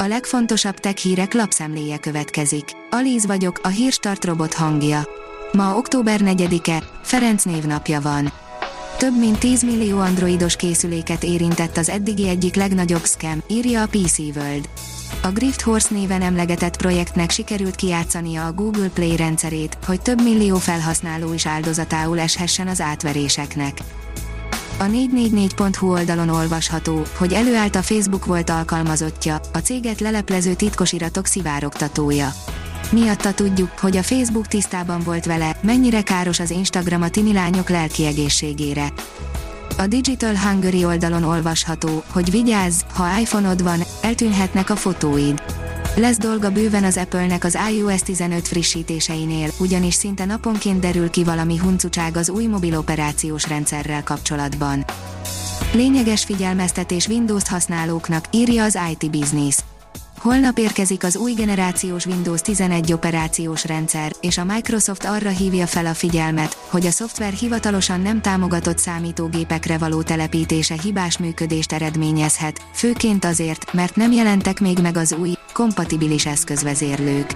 A legfontosabb tech hírek lapszemléje következik. Alíz vagyok, a hírstart robot hangja. Ma október 4-e, Ferenc névnapja van. Több mint 10 millió androidos készüléket érintett az eddigi egyik legnagyobb scam, írja a PC World. A Grift Horse néven emlegetett projektnek sikerült kijátszania a Google Play rendszerét, hogy több millió felhasználó is áldozatául eshessen az átveréseknek. A 444.hu oldalon olvasható, hogy előállt a Facebook volt alkalmazottja, a céget leleplező titkos iratok szivárogtatója. Miatta tudjuk, hogy a Facebook tisztában volt vele, mennyire káros az Instagram a tini lányok lelki egészségére. A Digital Hungary oldalon olvasható, hogy vigyázz, ha iPhone-od van, eltűnhetnek a fotóid. Lesz dolga bőven az Apple-nek az iOS 15 frissítéseinél, ugyanis szinte naponként derül ki valami huncucság az új mobil operációs rendszerrel kapcsolatban. Lényeges figyelmeztetés Windows-t használóknak, írja az IT Business. Holnap érkezik az új generációs Windows 11 operációs rendszer, és a Microsoft arra hívja fel a figyelmet, hogy a szoftver hivatalosan nem támogatott számítógépekre való telepítése hibás működést eredményezhet, főként azért, mert nem jelentek még meg az új, kompatibilis eszközvezérlők.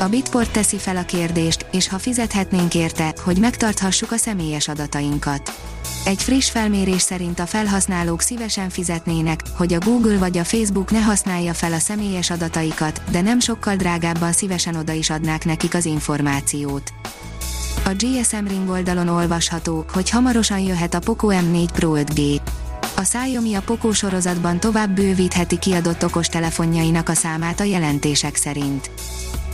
A Bitport teszi fel a kérdést, és ha fizethetnénk érte, hogy megtarthassuk a személyes adatainkat. Egy friss felmérés szerint a felhasználók szívesen fizetnének, hogy a Google vagy a Facebook ne használja fel a személyes adataikat, de nem sokkal drágábban szívesen oda is adnák nekik az információt. A GSM Ring oldalon olvasható, hogy hamarosan jöhet a Poco M4 Pro 5G. A Xiaomi a Poco sorozatban tovább bővítheti kiadott okostelefonjainak a számát a jelentések szerint.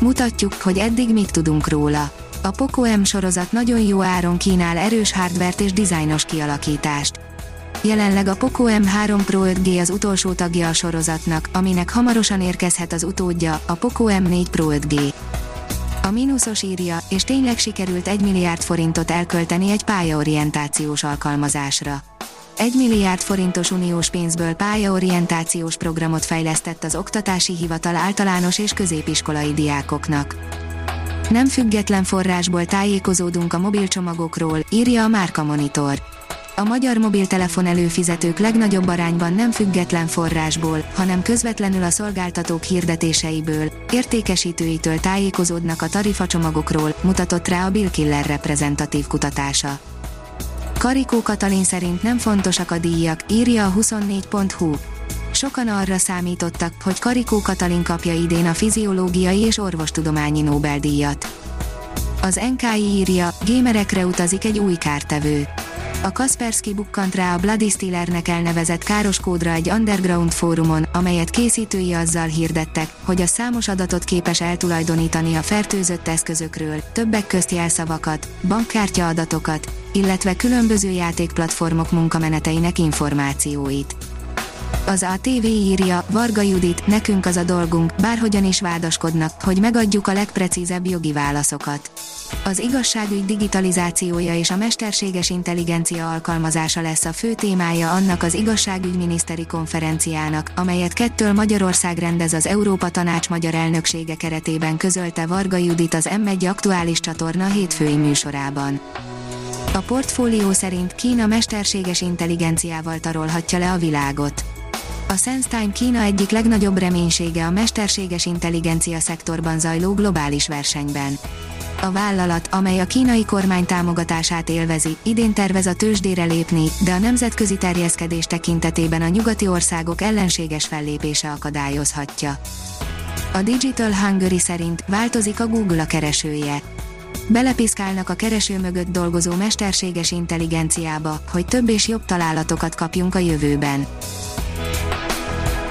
Mutatjuk, hogy eddig mit tudunk róla. A Poco M sorozat nagyon jó áron kínál erős hardvert és dizájnos kialakítást. Jelenleg a Poco M3 Pro 5G az utolsó tagja a sorozatnak, aminek hamarosan érkezhet az utódja, a Poco M4 Pro 5G. A mínuszos írja, és tényleg sikerült 1 milliárd forintot elkölteni egy pályaorientációs alkalmazásra. 1 milliárd forintos uniós pénzből pályaorientációs programot fejlesztett az Oktatási Hivatal általános és középiskolai diákoknak. Nem független forrásból tájékozódunk a mobilcsomagokról, írja a Márka Monitor. A magyar mobiltelefon előfizetők legnagyobb arányban nem független forrásból, hanem közvetlenül a szolgáltatók hirdetéseiből, értékesítőitől tájékozódnak a tarifacsomagokról, mutatott rá a Bill Killer reprezentatív kutatása. Karikó Katalin szerint nem fontosak a díjak, írja a 24.hu. Sokan arra számítottak, hogy Karikó Katalin kapja idén a fiziológiai és orvostudományi Nobel-díjat. Az NKI írja, gémerekre utazik egy új kártevő. A Kaspersky bukkant rá a Bloody Stealernek elnevezett káros kódra egy underground fórumon, amelyet készítői azzal hirdettek, hogy a számos adatot képes eltulajdonítani a fertőzött eszközökről, többek közt jelszavakat, bankkártya adatokat, illetve különböző játékplatformok munkameneteinek információit. Az ATV írja, Varga Judit, nekünk az a dolgunk, bárhogyan is vádaskodnak, hogy megadjuk a legprecízebb jogi válaszokat. Az igazságügy digitalizációja és a mesterséges intelligencia alkalmazása lesz a fő témája annak az igazságügyminiszteri konferenciának, amelyet kettől Magyarország rendez az Európa Tanács magyar elnöksége keretében közölte Varga Judit az M1 aktuális csatorna hétfői műsorában. A portfólió szerint Kína mesterséges intelligenciával tarolhatja le a világot. A SenseTime Kína egyik legnagyobb reménysége a mesterséges intelligencia szektorban zajló globális versenyben. A vállalat, amely a kínai kormány támogatását élvezi, idén tervez a tőzsdére lépni, de a nemzetközi terjeszkedés tekintetében a nyugati országok ellenséges fellépése akadályozhatja. A Digital Hungary szerint változik a Google a keresője. Belepiszkálnak a kereső mögött dolgozó mesterséges intelligenciába, hogy több és jobb találatokat kapjunk a jövőben.